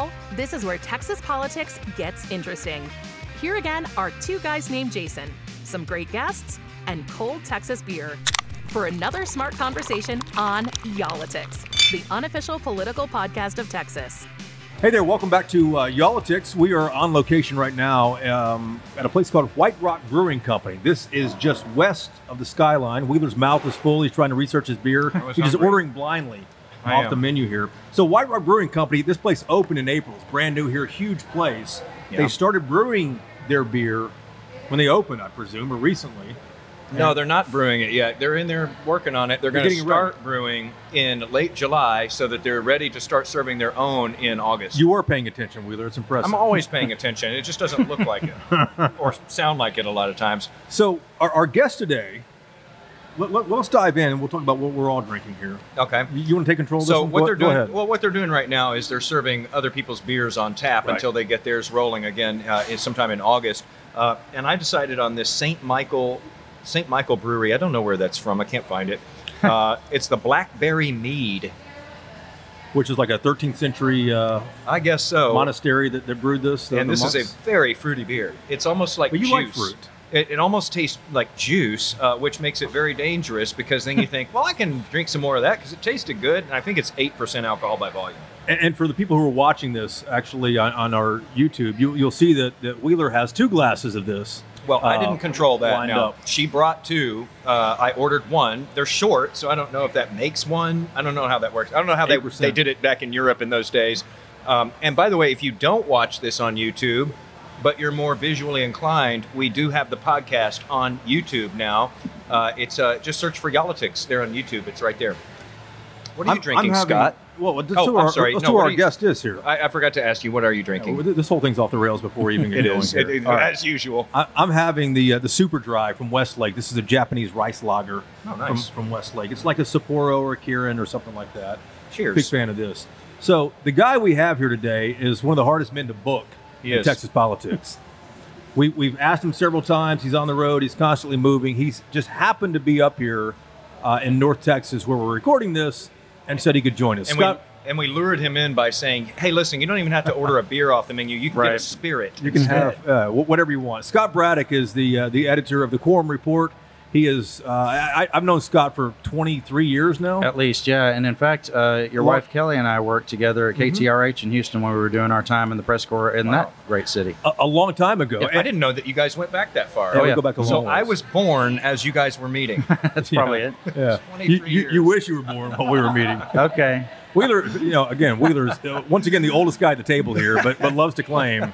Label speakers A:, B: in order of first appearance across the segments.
A: Y'all, this is where Texas politics gets interesting. Here again are two guys named Jason, some great guests, and cold Texas beer for another smart conversation on Y'all-itics, the unofficial political podcast of Texas.
B: Hey there, welcome back to uh, Y'all-itics. We are on location right now um, at a place called White Rock Brewing Company. This is just west of the skyline. Wheeler's mouth is full. He's trying to research his beer. He's just ordering blindly
C: I
B: off
C: am.
B: the menu here. So, White Rock Brewing Company, this place opened in April. It's brand new here, huge place.
C: Yeah.
B: They started brewing their beer when they opened, I presume, or recently.
C: No, they're not brewing it yet. They're in there working on it. They're
B: They're
C: going to
B: getting ready.
C: start brewing in late July so that they're ready to start serving their own in August.
B: You are paying attention, Wheeler. It's impressive.
C: I'm always paying attention. It just doesn't look like it or sound like it a lot of times.
B: So, our, our guest today, let, let, us dive in and we'll talk about what we're all drinking here.
C: Okay.
B: You, you want to take control of this
C: So what
B: Go-
C: they're doing,
B: ahead.
C: well, what they're doing right now is they're serving other people's beers on tap
B: Right.
C: until they get theirs rolling again uh, sometime in August. Uh, and I decided on this Saint Michael, Saint Michael Brewery. I don't know where that's from. I can't find it. Uh, it's the Blackberry Mead.
B: which is like a 13th century uh,
C: I guess so.
B: monastery that, that brewed this. the-
C: and
B: the
C: this is a very fruity beer. It's almost like
B: But you
C: juice.
B: like fruit.
C: It, it almost tastes like juice, uh, which makes it very dangerous because then you think, well, I can drink some more of that because it tasted good. And I think it's eight percent alcohol by volume.
B: And, and for the people who are watching this, actually on, on our YouTube, you, you'll see that, that Wheeler has two glasses of this.
C: Well, I
B: uh,
C: didn't control that.
B: up.
C: she brought two. Uh, I ordered one. They're short, so I don't know if that makes one. I don't know how that works. I don't know how they
B: 8%.
C: they did it back in Europe in those days. Um, and by the way, if you don't watch this on YouTube, but you're more visually inclined, we do have the podcast on YouTube now. Uh, it's uh, just search for Y'all-itics there on YouTube. It's right there. What are you
B: I'm-
C: drinking,
B: I'm having-
C: Scott?
B: Well, let's
C: Oh,
B: who
C: I'm
B: our,
C: sorry.
B: let's
C: No,
B: see who
C: what
B: our
C: you-
B: guest is here.
C: I, I forgot to ask you. What are you drinking?
B: Uh, this whole thing's off the rails before we even get
C: it
B: going
C: is
B: here.
C: It- it-
B: All right.
C: as usual.
B: I, I'm having the uh, the Super Dry from Westlake. This is a Japanese rice lager
C: Oh, nice.
B: from, from Westlake. It's like a Sapporo or a Kirin or something like that.
C: Cheers.
B: Big fan of this. So the guy we have here today is one of the hardest men to book In. Texas politics. we, we've asked him several times. He's on the road. He's constantly moving. He's just happened to be up here uh, in North Texas where we're recording this and said he could join us.
C: And
B: Scott,
C: we and we lured him in by saying, "Hey, listen, you don't even have to order a beer off the menu. You can get a spirit.
B: You can
C: instead."
B: have uh, whatever you want. Scott Braddock is the uh, the editor of the Quorum Report. He is. Uh, I, I've known Scott for 23 years now.
D: At least, yeah. And in fact, uh, your
B: Well-
D: wife Kelly and I worked together at KTRH in Houston when we were doing our time in the press corps in
C: Wow.
D: that great city.
B: A, a long time ago.
C: I didn't know that you guys went back that far.
B: Yeah,
D: Oh, yeah.
B: go back a long
C: So
B: ways.
C: I was born as you guys were meeting.
D: That's probably it.
B: Yeah.
C: 23
B: You, you, you wish you were born while we were meeting.
D: Okay.
B: Wheeler, you know, again, Wheeler's uh, once again the oldest guy at the table here, but but loves to claim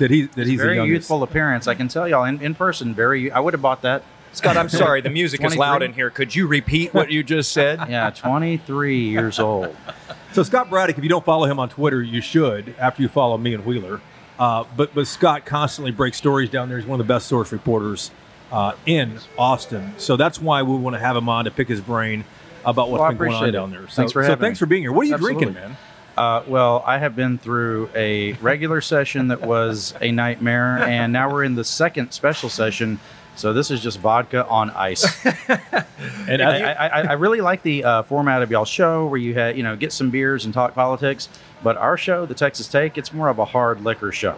B: that he that he's the
D: very
B: youngest.
D: youthful appearance. I can tell y'all in, in person. Very. I would have bought that.
C: Scott, I'm sorry. The music is loud in here. Could you repeat what you just said?
D: Yeah, 23 years old.
B: So Scott Braddock, if you don't follow him on Twitter, you should after you follow me and Wheeler. Uh, but but Scott constantly breaks stories down there. He's one of the best source reporters uh, in Austin. So that's why we want to have him on to pick his brain about what's
D: Well,
B: been going on
D: it.
B: down there. So,
D: Thanks for
B: so
D: having
B: thanks
D: me.
B: for being here. What are you
D: Absolutely.
B: drinking, man?
D: Uh, well, I have been through a regular session that was a nightmare, and now we're in the second special session. So this is just vodka on ice.
B: And
D: I, I, I, really like the uh, format of y'all's show where you had, you know, get some beers and talk politics. But our show, the Texas Take, it's more of a hard liquor show.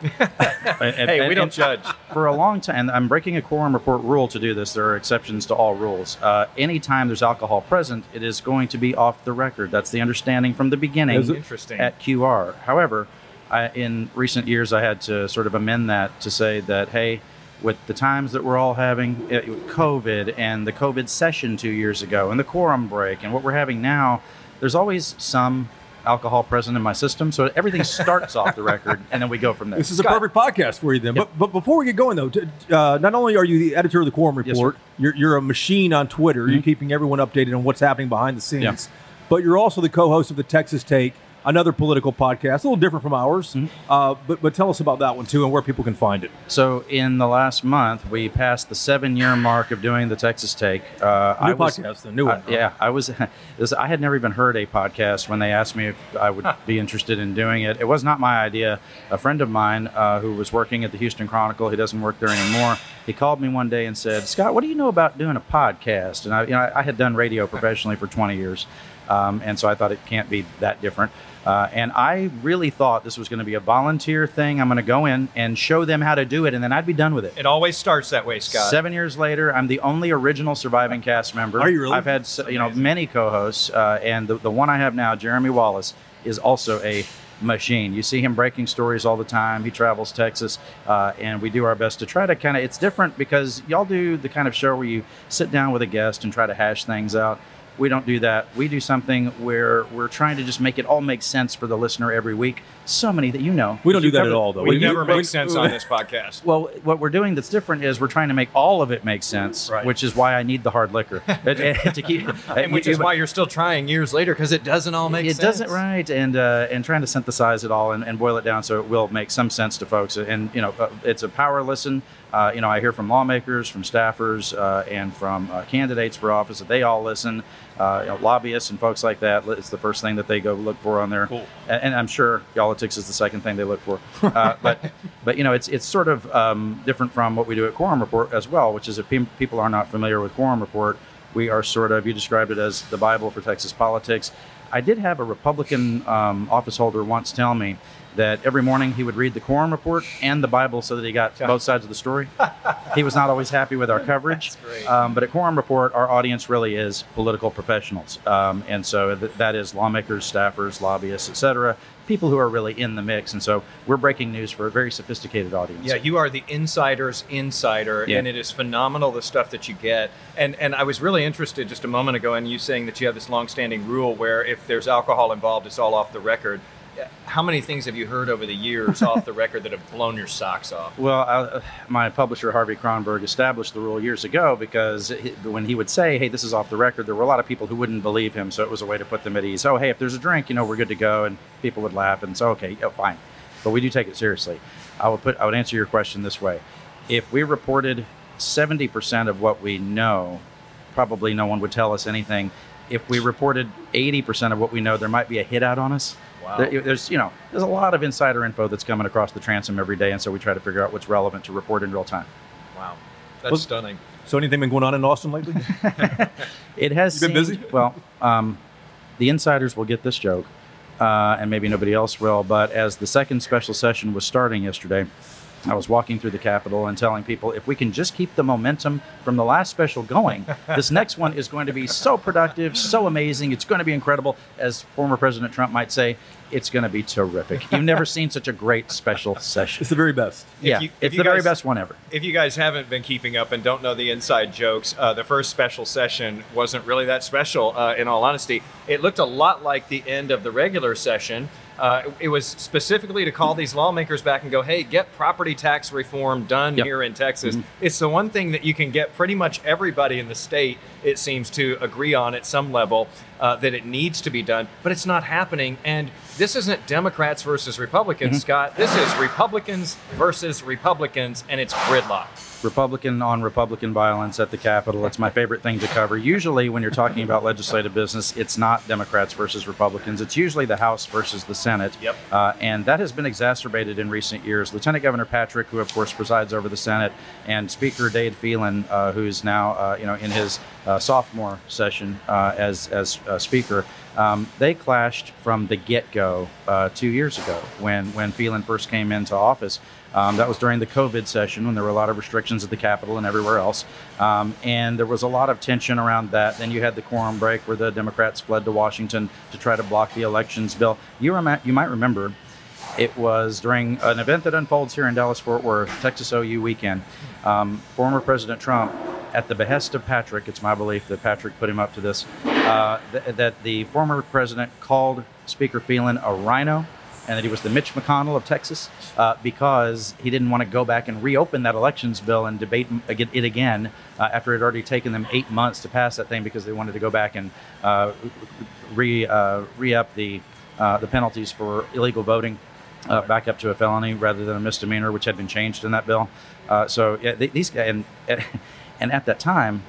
D: And-
C: Hey, we don't judge.
D: For a long time, and I'm breaking a quorum report rule to do this. There are exceptions to all rules. Uh, anytime there's alcohol present, it is going to be off the record. That's the understanding from the beginning
B: it?
C: Interesting.
D: at QR. However, I, in recent years, I had to sort of amend that to say that, hey, with the times that we're all having, uh, COVID and the COVID session two years ago and the quorum break and what we're having now, there's always some alcohol present in my system. So everything starts off the record and then we go from there.
B: This is
C: Scott.
B: a perfect podcast for you then. But but before we get going though, t- uh, not only are you the editor of the Quorum
D: Yes,
B: Report, you're, you're a machine on Twitter. You're
D: Mhm.
B: keeping everyone updated on what's happening behind the scenes.
D: Yeah.
B: But you're also the co-host of the Texas Take, another political podcast, a little different from ours.
D: Mhm.
B: Uh, but but tell us about that one too and where people can find it.
D: So in the last month, we passed the seven-year mark of doing the Texas Take. Uh,
B: New
D: I was,
B: podcast, the new one.
D: I- yeah, I was. This, I had never even heard a podcast when they asked me if I would be interested in doing it. It was not my idea. A friend of mine uh, who was working at the Houston Chronicle, he doesn't work there anymore. he called me one day and said, "Scott, what do you know about doing a podcast?" And I, you know, I, I had done radio professionally for 20 years, um, and so I thought it can't be that different. Uh, and I really thought this was going to be a volunteer thing. I'm going to go in and show them how to do it, and then I'd be done with it.
C: It always starts that way, Scott.
D: Seven years later, I'm the only original surviving cast member.
B: Are you really?
D: I've had s- you know many co-hosts, uh, and the, the one I have now, Jeremy Wallace, is also a machine. You see him breaking stories all the time. He travels Texas, uh, and we do our best to try to kind of. It's different because y'all do the kind of show where you sit down with a guest and try to hash things out. We don't do that. We do something where we're trying to just make it all make sense for the listener every week. So many that you know.
B: We don't do that
D: cover-
B: at all, though.
C: we
B: When you-
C: never
B: when-
C: make sense on this podcast.
D: well, what we're doing that's different is we're trying to make all of it make sense,
B: Right.
D: which is why I need the hard liquor to keep.
C: and which is why you're still trying years later because it doesn't all make
D: it
C: sense.
D: It doesn't right, and uh, and trying to synthesize it all and, and boil it down so it will make some sense to folks. And you know, uh, it's a power listen. Uh, you know, I hear from lawmakers, from staffers, uh, and from uh, candidates for office that they all listen. Uh, you know, lobbyists and folks like that. It's the first thing that they go look for on there.
B: Cool.
D: And, and I'm sure politics is the second thing they look for. Uh, but but you know, it's it's sort of um, different from what we do at Quorum Report as well, which is if pe- people are not familiar with Quorum Report, we are sort of you described it as the Bible for Texas politics. I did have a Republican um, office holder once tell me that every morning he would read the Quorum Report and the Bible so that he got both sides of the story. he was not always happy with our coverage. Um, but at Quorum Report, our audience really is political professionals. Um, and so th- that is lawmakers, staffers, lobbyists, et cetera, people who are really in the mix. And so we're breaking news for a very sophisticated audience.
C: Yeah, you are the insider's insider,
D: Yeah.
C: and it is phenomenal the stuff that you get. And and I was really interested just a moment ago in you saying that you have this long-standing rule where if there's alcohol involved, it's all off the record. How many things have you heard over the years off the record that have blown your socks off?
D: Well, uh, my publisher Harvey Kronberg established the rule years ago because he, when he would say, "Hey, this is off the record," there were a lot of people who wouldn't believe him. So it was a way to put them at ease. Oh, hey, if there's a drink, you know, we're good to go, and people would laugh and say, "Okay, oh, fine." But we do take it seriously. I would put. I would answer your question this way: If we reported 70% of what we know, probably no one would tell us anything. If we reported 80% of what we know, there might be a hit out on us.
C: Wow.
D: There- there's you know there's a lot of insider info that's coming across the transom every day, and so we try to figure out what's relevant to report in real time.
C: Wow, that's
B: Well-
C: stunning.
B: So anything been going on in Austin lately?
D: It has
B: You been
D: seemed-
B: busy?
D: Well, um, the insiders will get this joke, uh, and maybe nobody else will. But as the second special session was starting yesterday, I was walking through the Capitol and telling people if we can just keep the momentum from the last special going, this next one is going to be so productive, so amazing. It's going to be incredible. As former President Trump might say, it's going to be terrific. You've never seen such a great special session.
B: it's the very best.
D: yeah,
C: you- if
D: it's
C: you
D: the very best one ever.
C: If you guys haven't been keeping up and don't know the inside jokes, uh, the first special session wasn't really that special. Uh, in all honesty, it looked a lot like the end of the regular session. Uh, it was specifically to call these lawmakers back and go, "Hey, get property tax reform done
D: Yep.
C: here in Texas." It's the one thing that you can get pretty much everybody in the state, it seems, to agree on at some level uh, that it needs to be done, but it's not happening. And this isn't Democrats versus Republicans, Scott. This is Republicans versus Republicans, and it's gridlock.
D: Republican on Republican violence at the Capitol. It's my favorite thing to cover. Usually, when you're talking about legislative business, it's not Democrats versus Republicans. It's usually the House versus the Senate.
C: Yep.
D: Uh, and that has been exacerbated in recent years. Lieutenant Governor Patrick, who of course presides over the Senate, and Speaker Dade Phelan, uh, who's now uh, you know in his uh, sophomore session uh, as as uh, Speaker. Um, they clashed from the get-go uh, two years ago when when Phelan first came into office. Um, that was during the COVID session when there were a lot of restrictions at the Capitol and everywhere else. Um, and there was a lot of tension around that. Then you had the quorum break where the Democrats fled to Washington to try to block the elections bill. You, rem- you might remember it was during an event that unfolds here in Dallas Fort Worth, Texas OU weekend. Um, former President Trump, at the behest of Patrick, it's my belief that Patrick put him up to this, uh, th- that the former president called Speaker Phelan a RINO and that he was the Mitch McConnell of Texas uh, because he didn't want to go back and reopen that elections bill and debate it again uh, after it had already taken them eight months to pass that thing because they wanted to go back and uh, re uh, re up the uh, the penalties for illegal voting. Uh, back up to a felony rather than a misdemeanor, which had been changed in that bill. Uh, so yeah, th- these guys, and and at that time,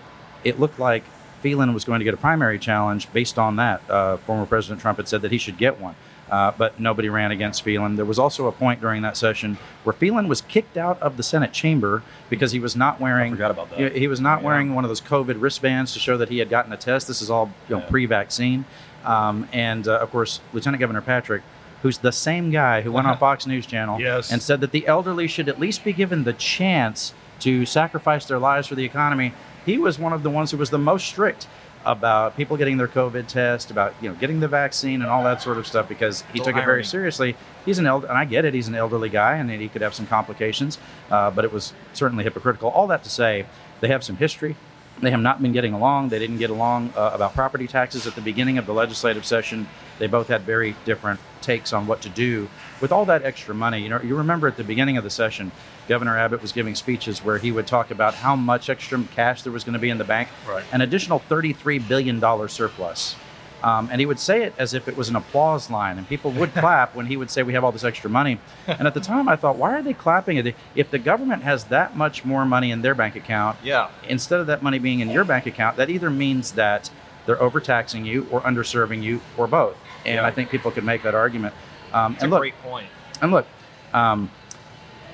D: it looked like Phelan was going to get a primary challenge based on that. Uh, former President Trump had said that he should get one. Uh, but nobody ran against Phelan. There was also a point during that session where Phelan was kicked out of the Senate chamber because he was not wearing.
B: forgot about that.
D: He, he was not
B: Yeah.
D: wearing one of those COVID wristbands to show that he had gotten a test. This is all you know,
B: Yeah.
D: pre-vaccine, um, and uh, of course, Lieutenant Governor Patrick. Who's the same guy who went on Fox News Channel
C: Yes.
D: and said that the elderly should at least be given the chance to sacrifice their lives for the economy. He was one of the ones who was the most strict about people getting their COVID test, about you know getting the vaccine and all that sort of stuff because he took it very seriously. He's an elder, and I get it. He's an elderly guy, and he could have some complications, uh, but it was certainly hypocritical. All that to say, they have some history. They have not been getting along. They didn't get along uh, about property taxes at the beginning of the legislative session. They both had very different takes on what to do with all that extra money. You know, you remember at the beginning of the session, Governor Abbott was giving speeches where he would talk about how much extra cash there was going to be in the bank,
B: Right.
D: an additional $33 billion surplus. Um, and he would say it as if it was an applause line, and people would clap when he would say, We have all this extra money. And at the time, I thought, Why are they clapping? If the government has that much more money in their bank account,
C: Yeah.
D: instead of that money being in your bank account, that either means that they're overtaxing you or underserving you or both. And
C: Yeah.
D: I think people could make that argument. Um,
C: It's
D: and
C: a
D: look,
C: great point.
D: and look, um,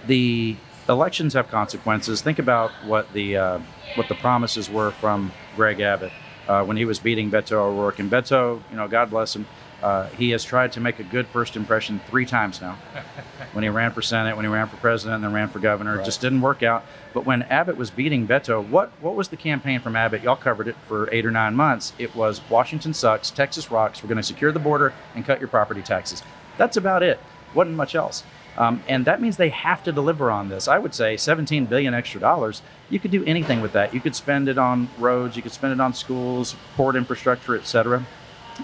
D: the elections have consequences. Think about what the uh, what the promises were from Greg Abbott uh, when he was beating Beto O'Rourke. And Beto, you know, God bless him, uh, he has tried to make a good first impression three times now. when he ran for Senate, when he ran for president, and then ran for governor, it just didn't work out. But when Abbott was beating Beto, what what was the campaign from Abbott? Y'all covered it for eight or nine months. It was Washington sucks, Texas rocks. We're going to secure the border and cut your property taxes. That's about it. Wasn't much else. Um, and that means they have to deliver on this. I would say 17 billion extra dollars. You could do anything with that. You could spend it on roads. You could spend it on schools, port infrastructure, et cetera.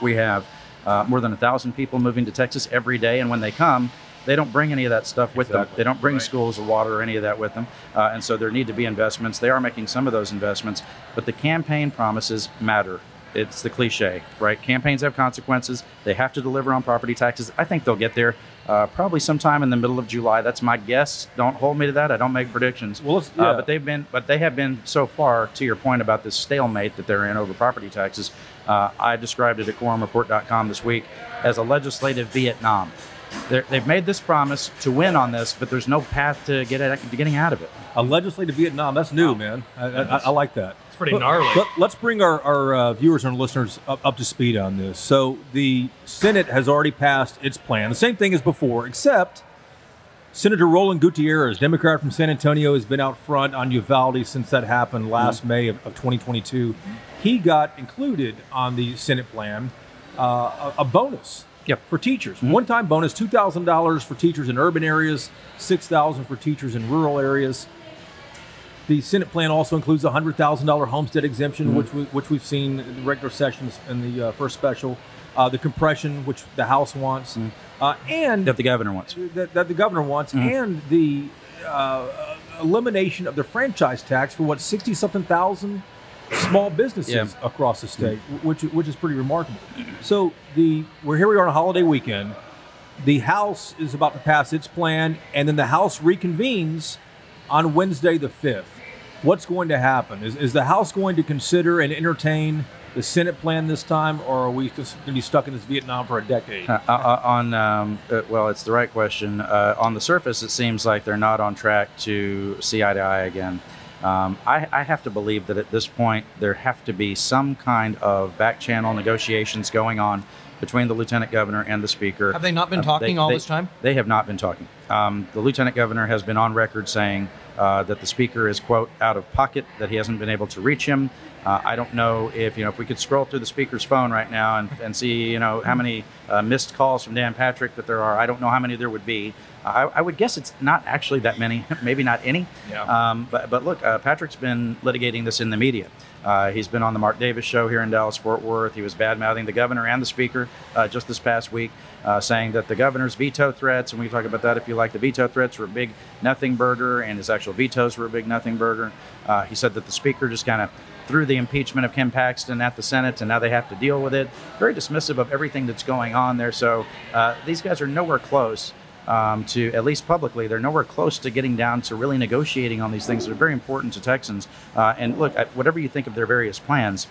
D: We have uh, more than a thousand people moving to Texas every day, and when they come, they don't bring any of that stuff with them. They don't bring
C: Right.
D: schools or water or any of that with them, uh, and so there need to be investments. They are making some of those investments, but the campaign promises matter. It's the cliche, right? Campaigns have consequences. They have to deliver on property taxes. I think they'll get there uh, probably sometime in the middle of July. That's my guess. Don't hold me to that. I don't make predictions.
B: Well, let's-
D: Uh, but they've been, but they have been so far. To your point about this stalemate that they're in over property taxes, uh, I described it at quorumreport.com this week as a legislative Vietnam. They're, they've made this promise to win on this, but there's no path to get it, to getting out of it.
B: A legislative Vietnam. That's new, man. I, I, I like that.
C: It's pretty gnarly.
B: Let, us bring our, our uh, viewers and listeners up, up to speed on this. So the Senate has already passed its plan. The same thing as before, except Senator Roland Gutierrez, Democrat from San Antonio, has been out front on Uvalde since that happened last May of, of 2022. He got included on the Senate plan uh, a, a bonus
D: Yep.
B: for teachers. One-time bonus, two thousand dollars for teachers in urban areas, six thousand for teachers in rural areas. The Senate plan also includes a hundred thousand dollar homestead exemption, which we, which we've seen in the regular sessions in the uh, first special. Uh, the compression, which the House wants, uh, and
D: That the governor wants.
B: that, that the governor wants, and the uh, elimination of the franchise tax for what sixty something thousand small businesses
D: Yeah.
B: across the state, which which is pretty remarkable. So the we're here we are on a holiday weekend. The House is about to pass its plan, and then the House reconvenes on Wednesday the fifth. What's going to happen? Is, is the House going to consider and entertain the Senate plan this time, or are we just going to be stuck in this Vietnam for a decade?
D: Uh, uh, on um, uh, well, it's the right question. Uh, on the surface, it seems like they're not on track to see eye to eye again. Um, I, I have to believe that at this point there have to be some kind of back channel negotiations going on between the lieutenant governor and the speaker.
C: Have they not been
D: Uh,
C: talking all this time?
D: They have not been talking. Um, the lieutenant governor has been on record saying uh, that the speaker is quote out of pocket, that he hasn't been able to reach him. Uh, I don't know if you know if we could scroll through the speaker's phone right now and, and see you know how many uh, missed calls from Dan Patrick that there are. I don't know how many there would be. I, I would guess it's not actually that many, maybe not any.
C: Yeah.
D: Um, but but look, uh, Patrick's been litigating this in the media. Uh, he's been on the Mark Davis show here in Dallas Fort Worth. He was bad mouthing the governor and the speaker uh, just this past week, uh, saying that the governor's veto threats, and we talk about that if you like, the veto threats were a big nothing burger, and his actual vetoes were a big nothing burger. Uh, he said that the speaker just kind of threw the impeachment of Ken Paxton at the Senate, and now they have to deal with it. Very dismissive of everything that's going on there. So uh, these guys are nowhere close um, to, at least publicly, they're nowhere close to getting down to really negotiating on these things that are very important to Texans. Uh, and look, whatever you think of their various plans,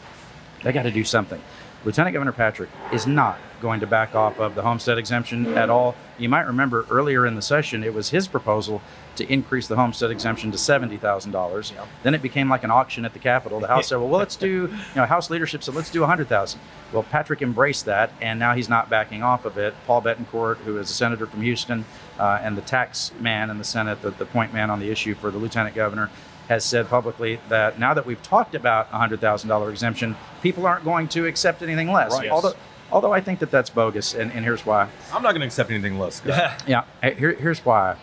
D: they got to do something. Lieutenant Governor Patrick is not going to back off of the homestead exemption at all. You might remember earlier in the session, it was his proposal to increase the homestead exemption to seventy thousand dollars. Then it became like an auction at the Capitol. The House said, "Well, well let's do," you know, House leadership said, "Let's do a hundred thousand. Well, Patrick embraced that, and now he's not backing off of it. Paul Bettencourt, who is a senator from Houston, uh, and the tax man in the Senate, the, the point man on the issue for the lieutenant governor, has said publicly that now that we've talked about a hundred thousand dollar exemption, people aren't going to accept anything less.
B: Right.
D: Although, although I think that that's bogus, and, and here's why.
B: I'm not going to accept anything less.
D: Yeah, here, here's why.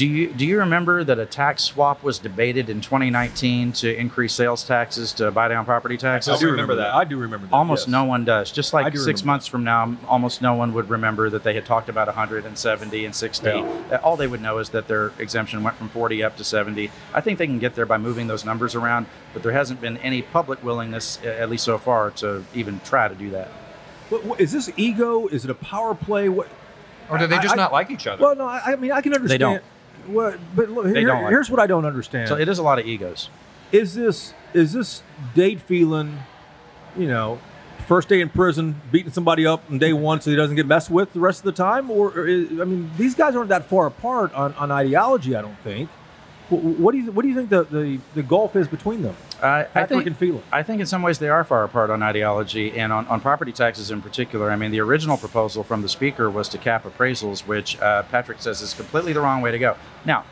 D: Do you do you remember that a tax swap was debated in 2019 to increase sales taxes to buy down property taxes?
C: I do remember that.
B: I do remember that.
D: Almost
B: yes.
D: no one does. Just like
B: do
D: six
B: remember.
D: months from now, almost no one would remember that they had talked about 170 and 60.
B: Yeah.
D: All they would know is that their exemption went from 40 up to 70. I think they can get there by moving those numbers around, but there hasn't been any public willingness, uh, at least so far, to even try to do that.
B: What, what, is this ego? Is it a power play? What?
C: Or do they just
B: I- I-
C: not like each other?
B: Well, no. I, I mean, I can understand.
D: They don't.
B: What, but look, here-
D: like
B: here's what I don't understand.
D: So it is a lot of egos.
B: is this is this Dade Phelan, you know, first day in prison, beating somebody up on day one so he doesn't get messed with the rest of the time? Or, or is, I mean, these guys aren't that far apart on, on ideology. I don't think. Wh- What do you what do you think the, the, the gulf is between them?
D: I, I think
B: and Phelan.
D: I think in some ways they are far apart on ideology and on, on property taxes in particular. I mean, the original proposal from the speaker was to cap appraisals, which uh, Patrick says is completely the wrong way to go. Now,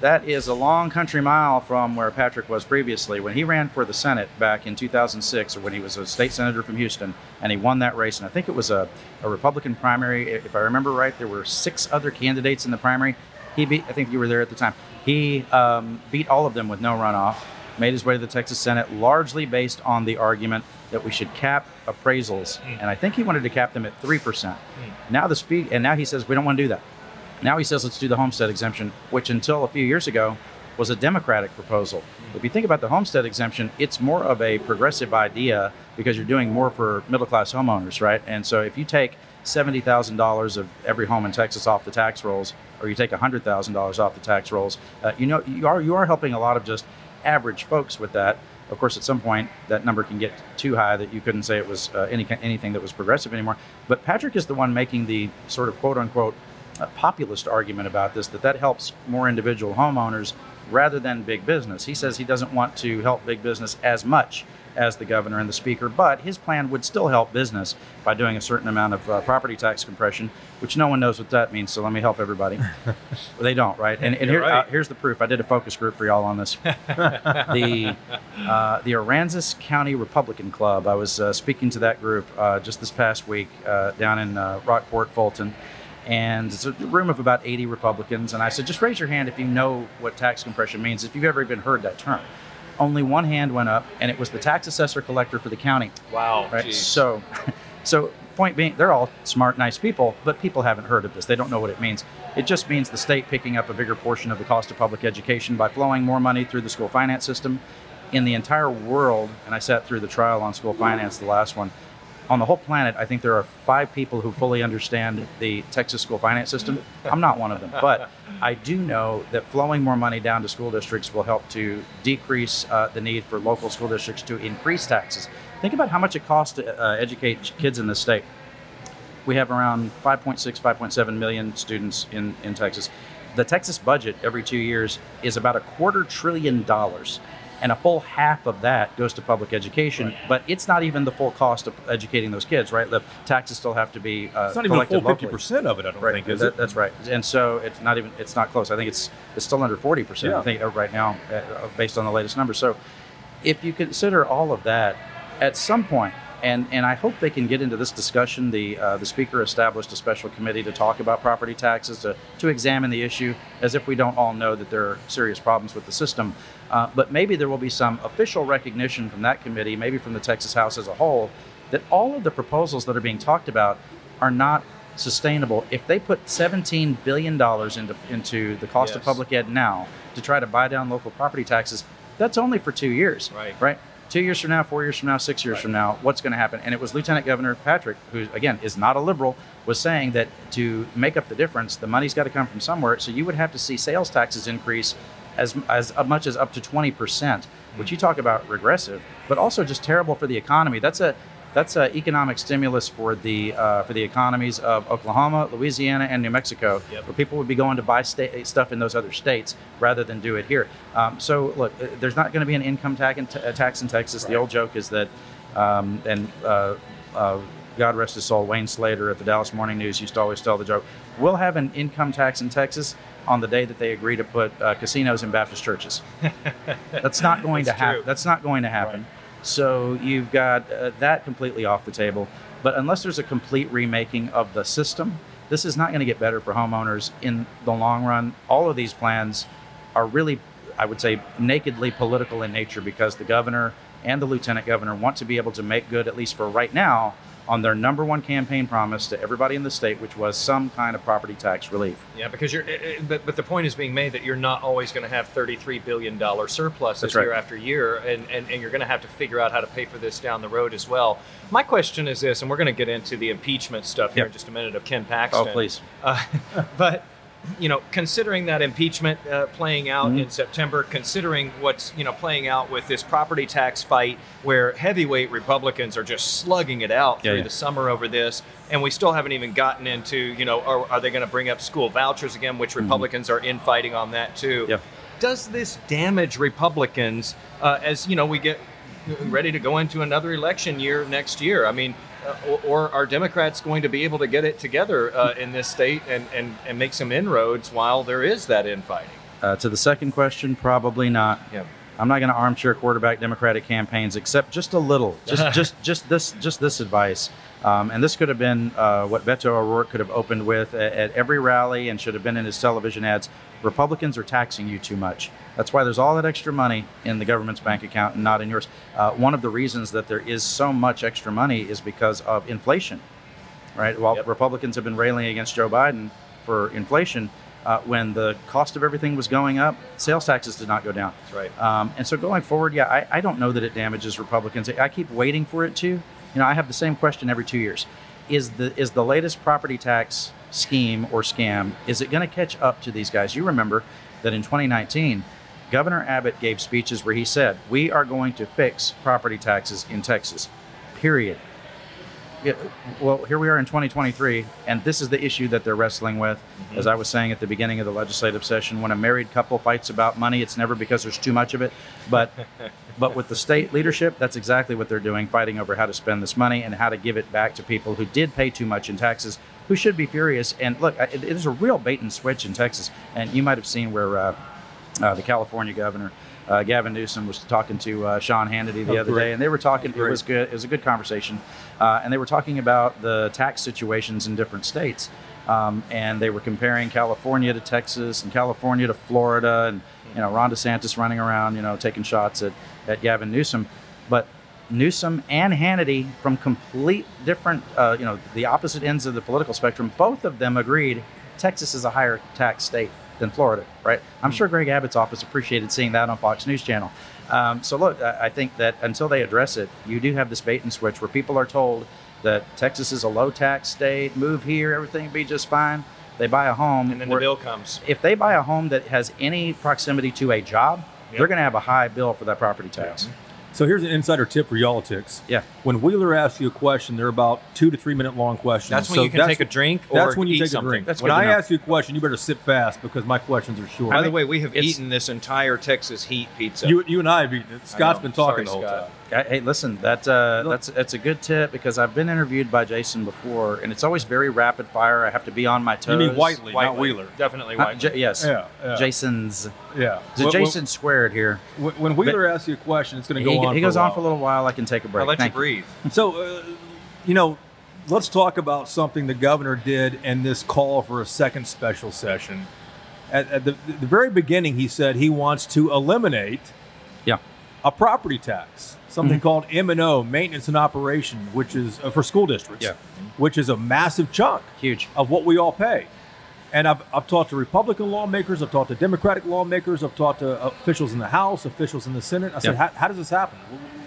D: that is a long country mile from where Patrick was previously. When he ran for the Senate back in 2006, or when he was a state senator from Houston, and he won that race, and I think it was a, a Republican primary. If I remember right, there were six other candidates in the primary. He beat, I think you were there at the time. He um, beat all of them with no runoff made his way to the Texas Senate largely based on the argument that we should cap appraisals. Hmm. And I think he wanted to cap them at 3%. Hmm. Now the speed, and now he says we don't want to do that. Now he says let's do the homestead exemption, which until a few years ago was a Democratic proposal. Hmm. If you think about the homestead exemption, it's more of a progressive idea because you're doing more for middle class homeowners, right? And so if you take $70,000 of every home in Texas off the tax rolls, or you take $100,000 off the tax rolls, uh, you know, you are, you are helping a lot of just average folks with that. Of course, at some point, that number can get too high that you couldn't say it was uh, any anything that was progressive anymore. But Patrick is the one making the sort of quote unquote uh, populist argument about this that that helps more individual homeowners rather than big business. He says he doesn't want to help big business as much as the governor and the speaker, but his plan would still help business by doing a certain amount of uh, property tax compression, which no one knows what that means. So let me help everybody. they don't, right? And, and here,
C: right.
D: uh, here's the proof. I did a focus group for y'all on this. the uh, the Aransas County Republican Club. I was uh, speaking to that group uh, just this past week uh, down in uh, Rockport, Fulton. And it's a room of about 80 Republicans. And I said, just raise your hand if you know what tax compression means, if you've ever even heard that term. Only one hand went up, and it was the tax assessor collector for the county.
C: wow.
D: Right.
C: geez.
D: So, so point being, they're all smart, nice people, but people haven't heard of this. They don't know what it means. It just means the state picking up a bigger portion of the cost of public education by flowing more money through the school finance system. In the entire world, and I sat through the trial on school finance, the last one. On the whole planet, I think there are five people who fully understand the Texas school finance system. I'm not one of them, but I do know that flowing more money down to school districts will help to decrease uh, the need for local school districts to increase taxes. Think about how much it costs to uh, educate kids in this state. We have around 5.6, 5.7 million students in, in Texas. The Texas budget every two years is about a quarter trillion dollars. And a full half of that goes to public education, but it's not even the full cost of educating those kids, right? The taxes still have to be uh,
B: It's not even
D: collected
B: full fifty percent of it. I don't
D: Right,
B: think is
D: that,
B: it?
D: that's right. And so it's not even it's not close. I think it's it's still under forty percent. I think uh, right now, uh, based on the latest numbers. So if you consider all of that, at some point, and and I hope they can get into this discussion. The uh, the speaker established a special committee to talk about property taxes to to examine the issue, as if we don't all know that there are serious problems with the system. Uh, but maybe there will be some official recognition from that committee, maybe from the Texas House as a whole, that all of the proposals that are being talked about are not sustainable. If they put $17 billion into, into the cost of public ed now to try to buy down local property taxes, that's only for two years.
C: Right.
D: Right? Two years from now, four years from now, six years from now, what's going to happen? And it was Lieutenant Governor Patrick, who, again, is not a liberal, was saying that to make up the difference, the money's got to come from somewhere. So you would have to see sales taxes increase as, as uh, much as up to 20%, which hmm. you talk about regressive, but also just terrible for the economy. That's a That's uh, economic stimulus for the uh, for the economies of Oklahoma, Louisiana, and New Mexico,
C: Yep.
D: where people would be going to buy sta- stuff in those other states rather than do it here. Um, so look, uh, there's not going to be an income tax in, uh, tax in Texas. The old joke is that, um, and uh, uh, God rest his soul, Wayne Slater at the Dallas Morning News used to always tell the joke: "We'll have an income tax in Texas." On the day that they agree to put uh, casinos in Baptist churches, that's not going
C: That's
D: to happen. That's not going to happen. So you've got uh, that completely off the table. But unless there's a complete remaking of the system, this is not going to get better for homeowners in the long run. All of these plans are really, I would say, nakedly political in nature because the governor and the lieutenant governor want to be able to make good, at least for right now, on their number one campaign promise to everybody in the state, which was some kind of property tax relief.
C: Yeah, because you're, eh, eh, but, but the point is being made that you're not always going to have $33 billion surpluses
D: right.
C: year after year, and, and, and you're going to have to figure out how to pay for this down the road as well. My question is this, and we're going to get into the impeachment stuff here
D: Yep.
C: in just a minute of Ken Paxton.
D: Oh, please.
C: Uh, but you know, considering that impeachment uh, playing out
D: Mhm.
C: in September, considering what's you know playing out with this property tax fight, where heavyweight Republicans are just slugging it out
D: Yeah,
C: through
D: yeah.
C: the summer over this, and we still haven't even gotten into you know, are, are they going to bring up school vouchers again? Which Republicans are infighting on that too.
D: Mm-hmm. Yeah.
C: Does this damage Republicans uh, as you know we get ready to go into another election year next year? I mean, uh, or, or are Democrats going to be able to get it together uh, in this state and, and, and make some inroads while there is that infighting?
D: Uh, to the second question, probably not.
C: Yeah.
D: I'm not going to armchair quarterback Democratic campaigns, except just a little. Just, just, just this, just this advice. Um, and this could have been uh, what Beto O'Rourke could have opened with at, at every rally, and should have been in his television ads. Republicans are taxing you too much. That's why there's all that extra money in the government's bank account and not in yours. Uh, one of the reasons that there is so much extra money is because of inflation right? While
C: Yep.
D: Republicans have been railing against Joe Biden for inflation, uh, when the cost of everything was going up, sales taxes did not go down.
C: That's right.
D: Um, and so going forward, yeah, I, I don't know that it damages Republicans. I keep waiting for it to. You know, I have the same question every two years: is the is the latest property tax scheme or scam is it going to catch up to these guys? You remember that in 2019, Governor Abbott gave speeches where he said, "We are going to fix property taxes in Texas." Period. Well, here we are in 2023, and this is the issue that they're wrestling with. As I was saying at the beginning of the legislative session, when a married couple fights about money, it's never because there's too much of it, but but with the state leadership, that's exactly what they're doing, fighting over how to spend this money and how to give it back to people who did pay too much in taxes, who should be furious. And look, it is a real bait and switch in Texas, and you might have seen where uh, uh, the California governor. Uh, Gavin Newsom was talking to uh, Sean Hannity the
B: Oh,
D: other
B: great.
D: day, and they were talking. It was good. It was a good conversation, uh, and they were talking about the tax situations in different states, um, and they were comparing California to Texas and California to Florida, and you know Ron DeSantis running around, you know, taking shots at at Gavin Newsom, but Newsom and Hannity from complete different, uh, you know, the opposite ends of the political spectrum. Both of them agreed Texas is a higher tax state than Florida, right? I'm sure Greg Abbott's office appreciated seeing that on Fox News Channel. Um, so look, I I think that until they address it, you do have this bait and switch where people are told that Texas is a low tax state, move here, everything be just fine. They buy a home,
C: And then the bill comes.
D: if they buy a home that has any proximity to a job,
C: Yep.
D: they're going to have a high bill for that property tax.
B: So here's an insider tip for y'all-ticks.
D: Yeah.
B: When Wheeler asks you a question, they're about two to three minute long questions.
C: That's when
B: So
C: you can take a drink or something.
B: That's when you
C: eat
B: take
C: something.
B: a drink.
D: That's
B: when I
D: know.
B: ask you a question, you better sit fast because my questions are short.
C: By the way, we have eaten this entire Texas heat pizza.
B: you, you and I have eaten it. Scott's
C: know.
B: been talking
C: Sorry,
B: the whole
C: Scott.
B: time.
D: Uh, Hey, listen, that uh, that's that's a good tip because I've been interviewed by Jason before, and it's always very rapid fire. I have to be on my toes.
B: You mean Whitely, not Wheeler.
C: Definitely Whitely.
D: J- yes,
B: Yeah, yeah.
D: Jason's.
B: Yeah.
D: Is it
B: When-
D: Jason squared here?
B: When, Wheeler asks you a question, it's going to
D: He,
B: go on.
D: he goes on for a little while. I can take a break.
C: I'll let you
D: Thank
C: breathe.
B: So, uh, you know, let's talk about something the governor did in this call for a second special session. At, at the, the very beginning, he said he wants to eliminate
D: Yeah.
B: a property tax, something
D: Mhm.
B: called M and O, maintenance and operation, which is uh, for school districts,
D: Yeah.
B: which is a massive chunk
D: Huge.
B: of what we all pay. And I've, I've talked to Republican lawmakers, I've talked to Democratic lawmakers, I've talked to officials in the House, officials in the Senate. I said,
D: Yeah.
B: how, how does this happen?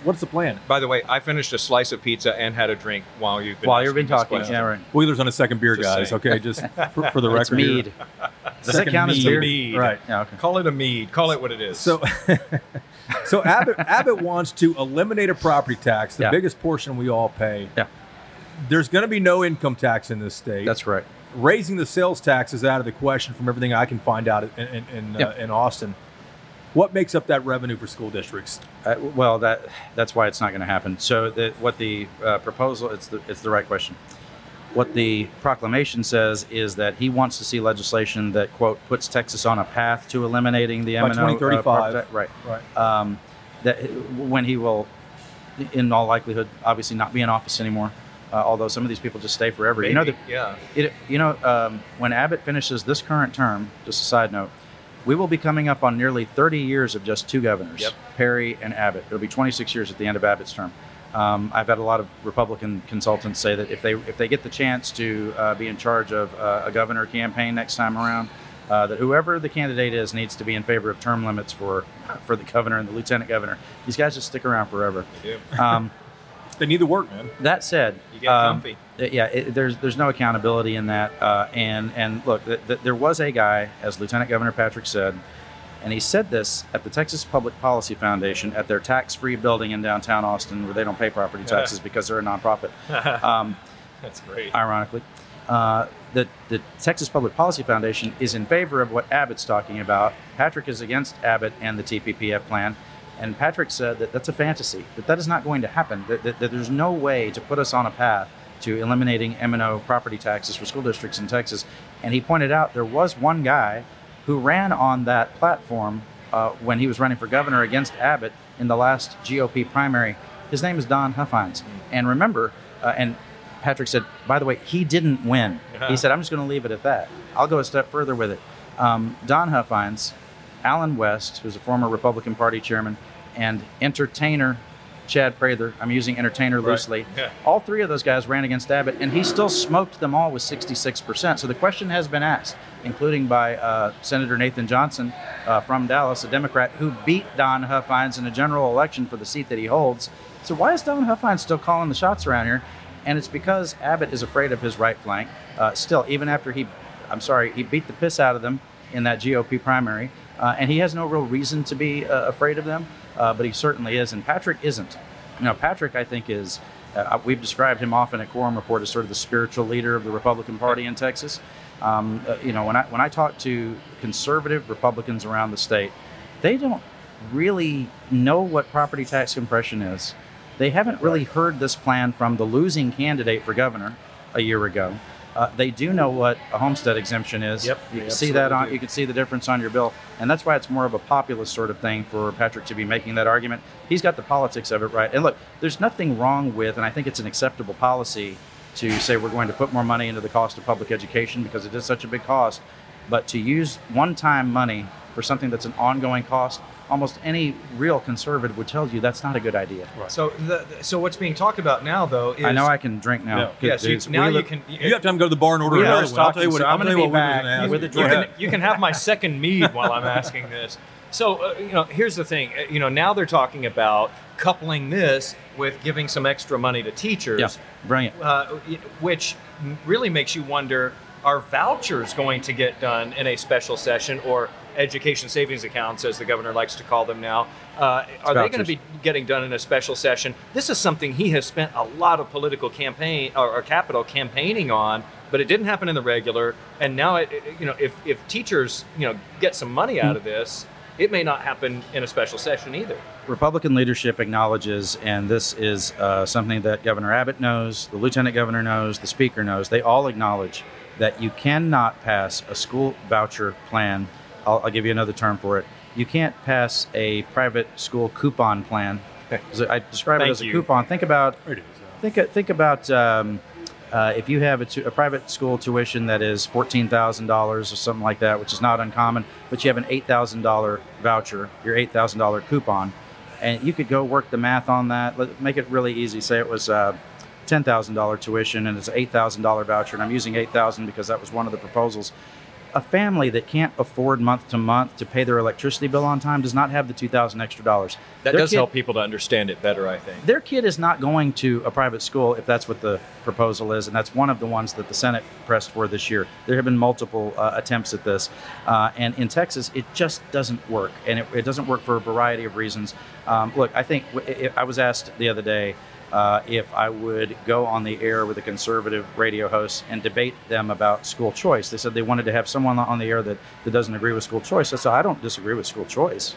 B: What's the plan?
C: By the way, I finished a slice of pizza and had a drink while you've been
D: While you've been talking,
C: question.
D: yeah, right.
B: Wheeler's on a second beer,
C: Just
B: guys.
C: saying.
B: Okay, just for, for the record.
D: It's
B: here.
D: mead. Does that
B: Second
D: count as
B: mead.
D: beer?
C: Mead.
B: Right.
D: Yeah. Okay.
C: Call it a mead. Call it what it is.
B: So, So Abbott, Abbott wants to eliminate a property tax, the
D: Yeah.
B: biggest portion we all pay.
D: Yeah.
B: There's going to be no income tax in this state.
D: That's right.
B: raising the sales tax is out of the question from everything I can find out in in, in, uh, in Austin. What makes up that revenue for school districts?
D: Uh, well, that that's why it's not going to happen. So, the, what the uh, proposal it's the it's the right question. What the proclamation says is that he wants to see legislation that quote puts Texas on a path to eliminating the
B: By
D: M&O, uh,
B: 2035.
D: right.
B: Right.
D: Um, that when he will, in all likelihood, obviously not be in office anymore. Uh, although some of these people just stay forever. You know, the,
C: yeah.
D: it, you know, um, when Abbott finishes this current term, just a side note, we will be coming up on nearly 30 years of just two governors,
C: Yep.
D: Perry and Abbott. It'll be 26 years at the end of Abbott's term. Um, I've had a lot of Republican consultants say that if they if they get the chance to uh, be in charge of uh, a governor campaign next time around, uh, that whoever the candidate is needs to be in favor of term limits for for the governor and the lieutenant governor. These guys just stick around forever.
C: You do.
D: Um,
B: They need the work, man.
D: that said,
C: You get
D: um,
C: comfy.
D: yeah, it, there's there's no accountability in that. Uh, and and look, th- th- there was a guy, as Lieutenant Governor Patrick said, and he said this at the Texas Public Policy Foundation at their tax-free building in downtown Austin, where they don't pay property taxes because they're a nonprofit. Um,
C: That's great.
D: ironically. Uh, the, the Texas Public Policy Foundation is in favor of what Abbott's talking about. Patrick is against Abbott and the TPPF plan. And Patrick said that that's a fantasy, that that is not going to happen, that, that, that there's no way to put us on a path to eliminating M&O property taxes for school districts in Texas. And he pointed out there was one guy who ran on that platform uh, when he was running for governor against Abbott in the last GOP primary. His name is Don Huffines. And remember, uh, and Patrick said, by the way, he didn't win. He said, I'm just going to leave it at that. I'll go a step further with it. Um, Don Huffines, Allen West, who's a former Republican Party chairman, and entertainer Chad Prather, I'm using entertainer
C: Right.
D: loosely,
C: Yeah.
D: all three of those guys ran against Abbott, and he still smoked them all with 66%. So the question has been asked, including by uh, Senator Nathan Johnson uh, from Dallas, a Democrat, who beat Don Huffines in a general election for the seat that he holds. So why is Don Huffines still calling the shots around here? And it's because Abbott is afraid of his right flank. Uh, still, even after he, I'm sorry, he beat the piss out of them in that GOP primary, uh, and he has no real reason to be uh, afraid of them, uh, but he certainly is. And Patrick isn't. You know, Patrick, I think, is. Uh, we've described him often at Quorum Report as sort of the spiritual leader of the Republican Party in Texas. Um, uh, you know, when I when I talk to conservative Republicans around the state, they don't really know what property tax compression is. They haven't really heard this plan from the losing candidate for governor a year ago. Uh, they do know what a homestead exemption is.
C: Yep,
D: you can see that on.
C: do.
D: You can see the difference on your bill, and that's why it's more of a populist sort of thing for Patrick to be making that argument. He's got the politics of it right. And look, there's nothing wrong with, and I think it's an acceptable policy to say we're going to put more money into the cost of public education because it is such a big cost. But to use one-time money for something that's an ongoing cost, almost any real conservative would tell you that's not a good idea.
C: So, the, so what's being talked about now, though, is
D: I know I can drink now.
B: Yeah.
D: Good
C: Yes, you,
D: dudes.
C: now you
D: look-
C: can.
B: You have time to go to the bar and order
D: We
B: another one. I'll tell you what.
D: so
B: I'll
D: I'm gonna
B: you
D: be
B: what
D: back with
B: you.
D: a
B: Go
C: you can, you can have my second mead while I'm asking this. So, uh, you know, here's the thing. Uh, You know, now they're talking about coupling this with giving some extra money to teachers,
D: Yeah, brilliant.
C: uh, which really makes you wonder: Are vouchers going to get done in a special session, or education savings accounts, as the governor likes to call them now? Uh, are they going to be getting done in a special session? This is something he has spent a lot of political campaign or, or capital campaigning on, but it didn't happen in the regular. And now, it, you know, if if teachers, you know, get some money out of this, it may not happen in a special session either.
D: Republican leadership acknowledges, and this is uh, something that Governor Abbott knows, the Lieutenant Governor knows, the Speaker knows, they all acknowledge that you cannot pass a school voucher plan. I'll, I'll give you another term for it. You can't pass a private school coupon plan. I describe it as a
C: you.
D: coupon. Think about
B: There it is.
D: Think think about um, uh, if you have a, tu- a private school tuition that is fourteen thousand dollars or something like that, which is not uncommon, but you have an eight thousand dollar voucher, your eight thousand dollar coupon, and you could go work the math on that. Let make it really easy. Say it was uh, ten thousand dollar tuition and it's an eight thousand dollar voucher, and I'm using eight thousand because that was one of the proposals. A family that can't afford month to month to pay their electricity bill on time does not have the 2000 extra dollars.
C: That
D: Their
C: does
D: kid-
C: help people to understand it better, I think.
D: their kid is not going to a private school if that's what the proposal is, and that's one of the ones that the Senate pressed for this year. There have been multiple uh, attempts at this, uh, and in Texas, it just doesn't work, and it, it doesn't work for a variety of reasons. Um, look, I think w- I I was asked the other day. Uh, if I would go on the air with a conservative radio host and debate them about school choice, they said they wanted to have someone on the air that, that doesn't agree with school choice. I said, I don't disagree with school choice.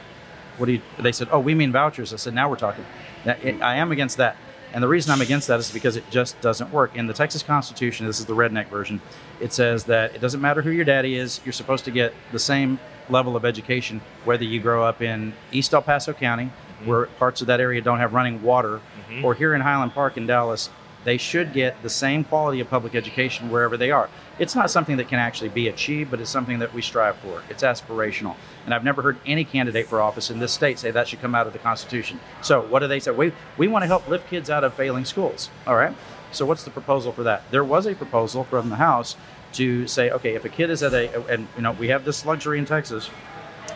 D: What do you? They said, "Oh, we mean vouchers." I said, "Now we're talking." I am against that, and the reason I'm against that is because it just doesn't work. In the Texas Constitution, this is the redneck version. It says that it doesn't matter who your daddy is; you're supposed to get the same level of education whether you grow up in East El Paso County, where parts of that area don't have running water, Mm-hmm. or here in Highland Park in Dallas. They should get the same quality of public education wherever they are. It's not something that can actually be achieved, but it's something that we strive for. It's aspirational. And I've never heard any candidate for office in this state say that should come out of the Constitution. So what do they say? We, we want to help lift kids out of failing schools. All right. So what's the proposal for that? There was a proposal from the House to say, okay, if a kid is at a, and you know, we have this luxury in Texas,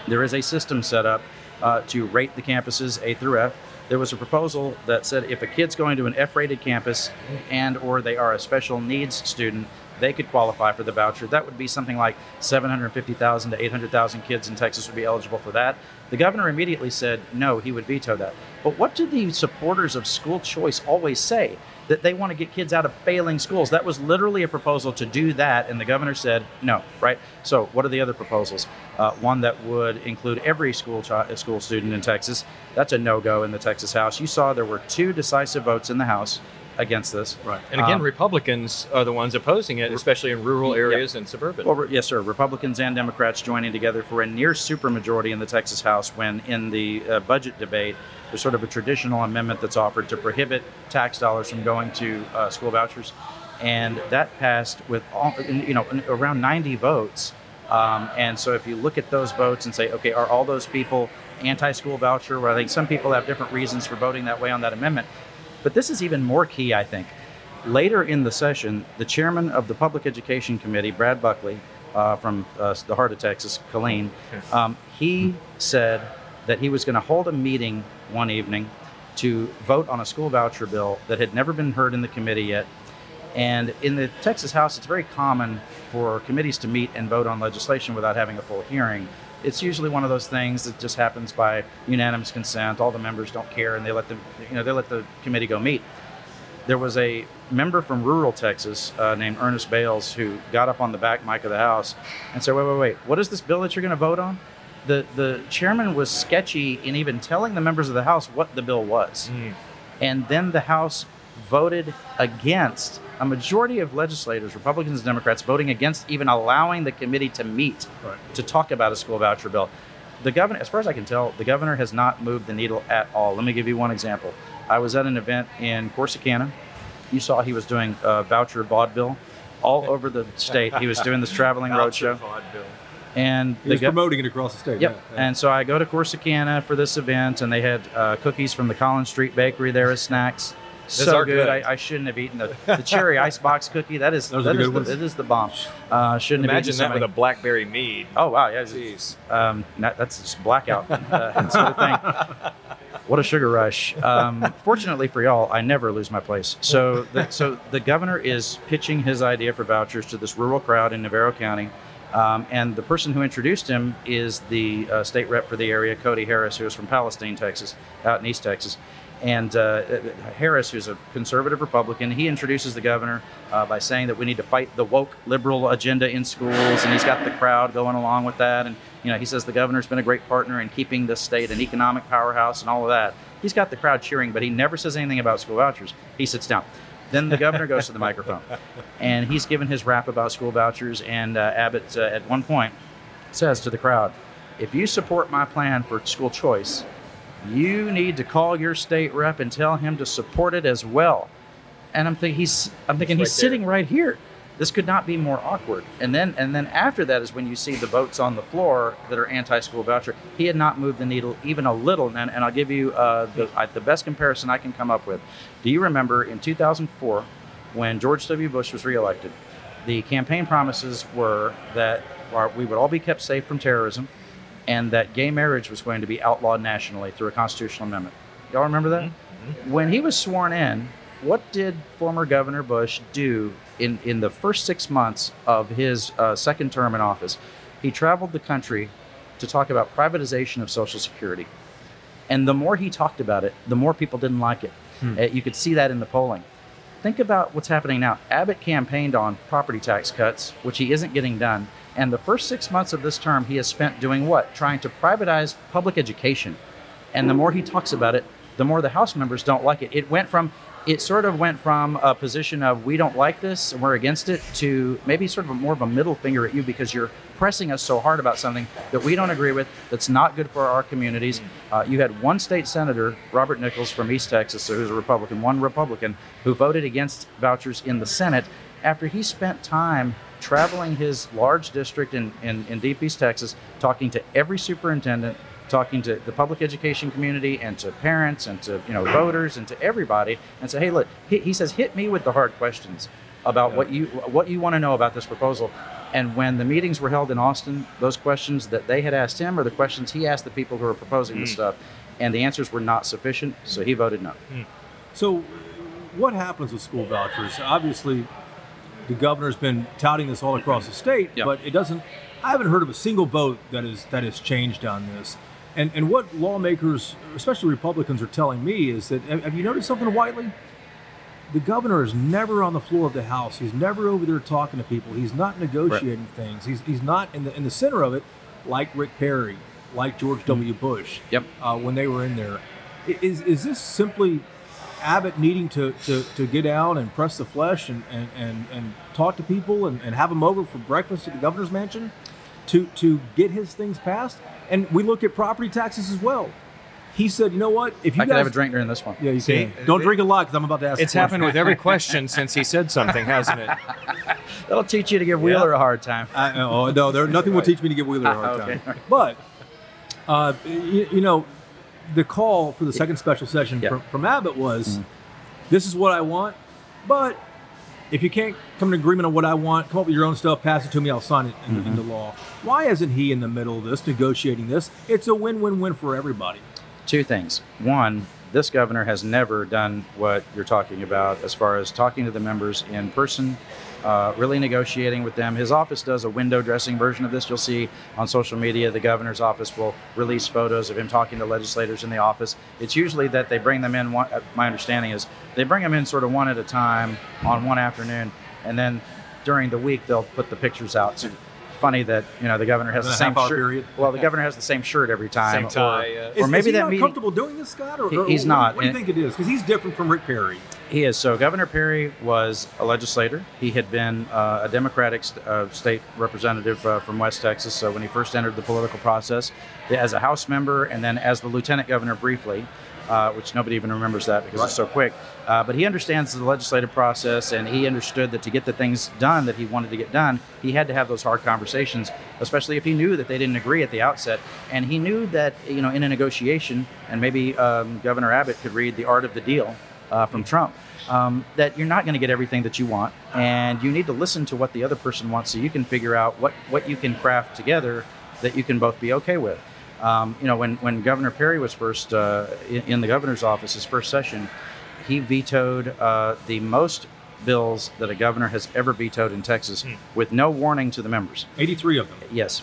D: there is a system set up uh, to rate the campuses A through F. There was a proposal that said if a kid's going to an F-rated campus and or they are a special needs student, they could qualify for the voucher. That would be something like 750,000 to 800,000 kids in Texas would be eligible for that. The governor immediately said no, he would veto that. But what do the supporters of school choice always say? That they want to get kids out of failing schools. That was literally a proposal to do that, and the governor said no. Right. So, what are the other proposals? Uh, one that would include every school chi- school student in Texas. That's a no-go in the Texas House. You saw there were two decisive votes in the House against this.
B: Right.
C: And again,
D: Um,
C: Republicans are the ones opposing it, especially in rural areas and suburban.
D: Well, yes, sir. Republicans and Democrats joining together for a near supermajority in the Texas House when, in the uh, budget debate, there's sort of a traditional amendment that's offered to prohibit tax dollars from going to uh, school vouchers, and that passed with all, you know around 90 votes. Um, and so, if you look at those votes and say, okay, are all those people anti-school voucher? Well, I think some people have different reasons for voting that way on that amendment. But this is even more key, I think. Later in the session, the chairman of the Public Education Committee, Brad Buckley, uh, from uh, the heart of Texas, Killeen, um, he said that he was going to hold a meeting one evening to vote on a school voucher bill that had never been heard in the committee yet. And in the Texas House, it's very common for committees to meet and vote on legislation without having a full hearing. It's usually one of those things that just happens by unanimous consent. All the members don't care, and they let the you know they let the committee go meet there was a member from rural Texas uh, named Ernest Bailes who got up on the back mic of the House and said, "Wait, wait, wait! What is this bill that you're going to vote on?" The the chairman was sketchy in even telling the members of the House what the bill was, and then the House voted against a majority of legislators, Republicans and Democrats, voting against even allowing the committee to meet
B: Right.
D: to talk about a school voucher bill. The governor, as far as I can tell, the governor has not moved the needle at all. Let me give you one example. I was at an event in Corsicana. You saw he was doing uh, voucher vaudeville all over the state. He was doing this traveling roadshow, and
B: He was
D: gov-
B: promoting it across the state.
D: Yep.
B: yeah, yeah.
D: And so I go to Corsicana for this event, and they had uh, cookies from the Collins Street Bakery there as snacks. So
C: are
D: good.
C: good.
D: I, I shouldn't have eaten the, the cherry icebox cookie. That is
B: Those are the
D: is the, it is the bomb. Uh, shouldn't have
C: Imagine
D: eaten
C: that
D: so
C: with a blackberry mead.
D: Oh wow, yeah.
C: Jeez.
D: Um, that, that's just blackout uh, sort of thing. What a sugar rush. Um, fortunately for y'all, I never lose my place. So, the, so the governor is pitching his idea for vouchers to this rural crowd in Navarro County. Um, and the person who introduced him is the uh, state rep for the area, Cody Harris, who is from Palestine, Texas, out in East Texas. And uh, Harris, who's a conservative Republican, he introduces the governor uh, by saying that we need to fight the woke liberal agenda in schools, and he's got the crowd going along with that. And you know, he says the governor's been a great partner in keeping this state an economic powerhouse and all of that. He's got the crowd cheering, but he never says anything about school vouchers. He sits down. Then the governor goes to the microphone, and he's given his rap about school vouchers. And uh, Abbott, uh, at one point, says to the crowd, "If you support my plan for school choice, you need to call your state rep and tell him to support it as well." And I'm thinking he's, I'm thinking he's
C: right there.
D: sitting right here. This could not be more awkward. And then, and then after that is when you see the votes on the floor that are anti-school voucher. He had not moved the needle even a little. And, and I'll give you uh, the, I, the best comparison I can come up with. Do you remember in 2004 when George W. Bush was reelected? the campaign promises were that we would all be kept safe from terrorism, and that gay marriage was going to be outlawed nationally through a constitutional amendment. Y'all remember that? When he was sworn in, what did former Governor Bush do in, in the first six months of his uh, second term in office? He traveled the country to talk about privatization of Social Security. And the more he talked about it, the more people didn't like it. Uh, you could see that in the polling. Think about what's happening now. Abbott campaigned on property tax cuts, which he isn't getting done. And the first six months of this term, he has spent doing what? Trying to privatize public education. And the more he talks about it, the more the House members don't like it. It went from, it sort of went from a position of we don't like this and we're against it to maybe sort of a, more of a middle finger at you because you're pressing us so hard about something that we don't agree with, that's not good for our communities. Uh, you had one state senator, Robert Nichols from East Texas, who's a Republican, one Republican, who voted against vouchers in the Senate after he spent time traveling his large district in, in, in Deep East Texas, talking to every superintendent, talking to the public education community and to parents and to you know voters and to everybody, and say, hey, look, he, he says, hit me with the hard questions about what you what you want to know about this proposal. And when the meetings were held in Austin, those questions that they had asked him are the questions he asked the people who were proposing the mm. stuff, and the answers were not sufficient, so he voted no. Mm.
B: So, what happens with school vouchers? Obviously, the governor's been touting this all across the state,
D: Yep.
B: but it doesn't. I haven't heard of a single vote that is that has changed on this. And and what lawmakers, especially Republicans, are telling me is that have you noticed something, Whitely? The governor is never on the floor of the House. He's never over there talking to people. He's not negotiating things. He's, he's not in the in the center of it, like Rick Perry, like George W. Bush.
D: Yep.
B: Uh, when they were in there, is is this simply Abbott needing to, to, to get out and press the flesh and, and, and, and talk to people and, and have them over for breakfast at the governor's mansion to, to get his things passed? And we look at property taxes as well. He said, you know what? If you
D: I
B: guys
D: could have a drink during this one.
B: yeah, you
C: See,
B: can. Don't
C: it-
B: drink a lot because I'm about to ask. You.
C: It's
B: a
C: happened with every question since he said something, hasn't it?
D: That'll teach you to give Wheeler a hard time.
B: I, oh no, there nothing will teach me to give Wheeler a hard
D: Okay.
B: time. But uh, you, you know, the call for the second special session
D: Yeah.
B: from, from Abbott was, mm. "This is what I want, but if you can't come to agreement on what I want, come up with your own stuff, pass it to me, I'll sign it in- into mm-hmm. law." Why isn't he in the middle of this, negotiating this? It's a win-win-win for everybody.
D: two things. One, this governor has never done what you're talking about as far as talking to the members in person, uh, really negotiating with them. His office does a window dressing version of this. You'll see on social media, the governor's office will release photos of him talking to legislators in the office. It's usually that they bring them in, one, uh, my understanding is they bring them in sort of one at a time on one afternoon, and then during the week, they'll put the pictures out. So funny that, you know, the governor has
B: In
D: the same shirt.
B: period.
D: Well, the governor has the same shirt every time.
C: Same tie,
D: or,
C: yeah.
D: or
B: Is,
D: maybe
B: is he
D: that
B: not
D: meeting.
B: comfortable doing this, Scott? Or,
D: He- he's
B: what-
D: not,
B: What do you think it is? Because he's different from Rick Perry.
D: He is. So Governor Perry was a legislator. He had been uh, a Democratic st- uh, state representative uh, from West Texas. So when he first entered the political process, as a House member and then as the lieutenant governor briefly, uh, which nobody even remembers that because it's so quick. Uh, but he understands the legislative process and he understood that to get the things done that he wanted to get done, he had to have those hard conversations, especially if he knew that they didn't agree at the outset. And he knew that, you know, in a negotiation, and maybe um, Governor Abbott could read The Art of the Deal uh, from Trump. Um, that you're not going to get everything that you want, and you need to listen to what the other person wants, so you can figure out what what you can craft together that you can both be okay with. Um, you know, when when Governor Perry was first uh, in, in the governor's office, his first session, he vetoed uh, the most bills that a governor has ever vetoed in Texas with no warning to the members.
B: 83 of them.
D: Yes,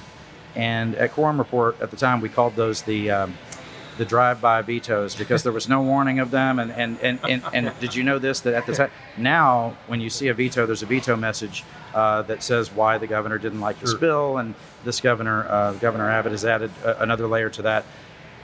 D: and at Quorum Report at the time, we called those the um, the drive-by vetoes because there was no warning of them. And and, and, and and did you know this that at the time now when you see a veto, there's a veto message uh, that says why the governor didn't like this
B: Sure.
D: bill, and this governor uh, Governor Abbott has added uh, another layer to that.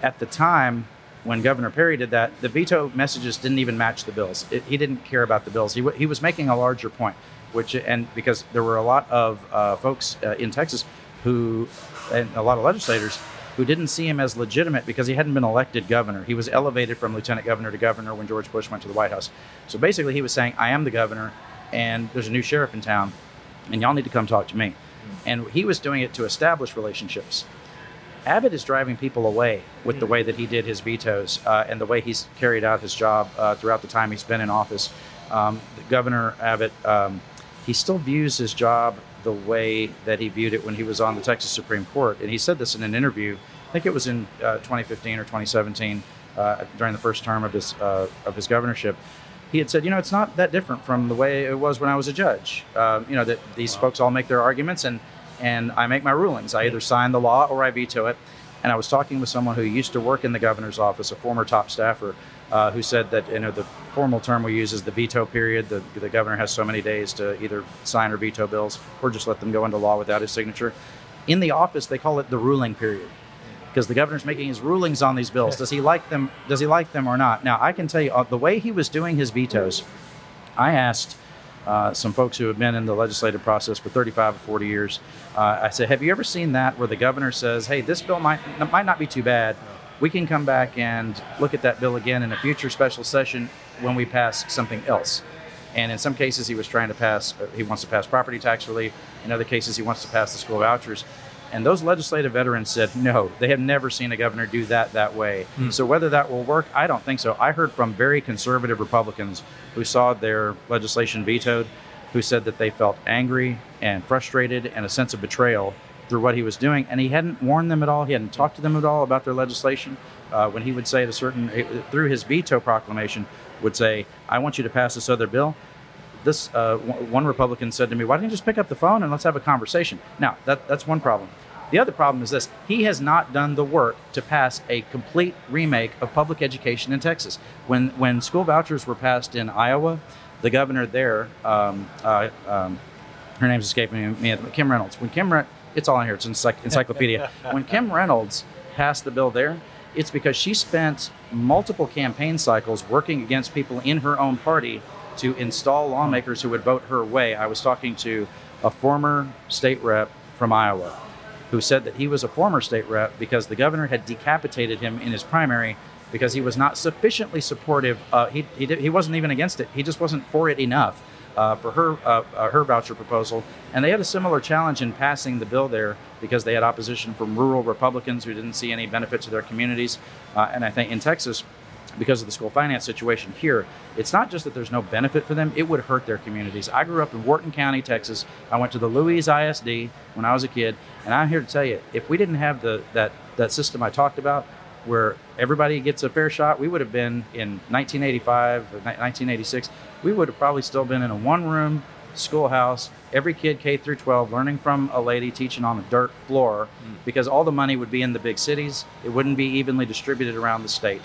D: At the time. When Governor Perry did that, the veto messages didn't even match the bills. It, he didn't care about the bills. He, w- he was making a larger point, which and because there were a lot of uh, folks uh, in Texas who, and a lot of legislators who didn't see him as legitimate because he hadn't been elected governor. He was elevated from lieutenant governor to governor when George Bush went to the White House. So basically, he was saying, "I am the governor, and there's a new sheriff in town, and y'all need to come talk to me." And he was doing it to establish relationships. Abbott is driving people away with the way that he did his vetoes uh, and the way he's carried out his job uh, throughout the time he's been in office. Um, Governor Abbott, um, he still views his job the way that he viewed it when he was on the Texas Supreme Court. And he said this in an interview. I think it was in uh, 2015 or 2017 uh, during the first term of his uh, of his governorship. He had said, you know, it's not that different from the way it was when I was a judge. Um, you know, that these wow. folks all make their arguments and and I make my rulings. I either sign the law or I veto it. And I was talking with someone who used to work in the governor's office, a former top staffer, uh, who said that you know the formal term we use is the veto period. The, the governor has so many days to either sign or veto bills, or just let them go into law without his signature. In the office, they call it the ruling period because the governor's making his rulings on these bills. Does he like them? Does he like them or not? Now, I can tell you uh, the way he was doing his vetoes. I asked uh, some folks who have been in the legislative process for 35 or 40 years. Uh, I said, "Have you ever seen that where the governor says, "Hey, this bill might might not be too bad. We can come back and look at that bill again in a future special session when we pass something else." And in some cases, he was trying to pass. Uh, he wants to pass property tax relief. In other cases, he wants to pass the school vouchers. And those legislative veterans said no, they have never seen a governor do that that way. Mm. So whether that will work, I don't think so. I heard from very conservative Republicans who saw their legislation vetoed, who said that they felt angry and frustrated and a sense of betrayal through what he was doing. And he hadn't warned them at all. He hadn't talked to them at all about their legislation. Uh, when he would say at a certain, eh, through his veto proclamation, would say, I want you to pass this other bill this uh, one Republican said to me, "Why don't you just pick up the phone and let's have a conversation?" Now, that, that's one problem. The other problem is this: he has not done the work to pass a complete remake of public education in Texas. When when school vouchers were passed in Iowa, the governor there, um, uh, um, her name's escaping me, Kim Reynolds. When Kim, Re- it's all in here. It's encycl- encyclopedia. when Kim Reynolds passed the bill there, it's because she spent multiple campaign cycles working against people in her own party to install lawmakers who would vote her way. I was talking to a former state rep from Iowa who said that he was a former state rep because the governor had decapitated him in his primary because he was not sufficiently supportive. Uh, he, he, did, he wasn't even against it, he just wasn't for it enough. Uh, for her uh, uh, her voucher proposal, and they had a similar challenge in passing the bill there because they had opposition from rural Republicans who didn't see any benefit to their communities. Uh, and I think in Texas, because of the school finance situation here, it's not just that there's no benefit for them, it would hurt their communities. I grew up in Wharton County, Texas. I went to the Louise ISD when I was a kid, and I'm here to tell you, if we didn't have the that that system I talked about where everybody gets a fair shot, we would have been in 1985 1986, we would have probably still been in a one-room schoolhouse, every kid K through 12 learning from a lady teaching on a dirt floor mm. because all the money would be in the big cities. It wouldn't be evenly distributed around the state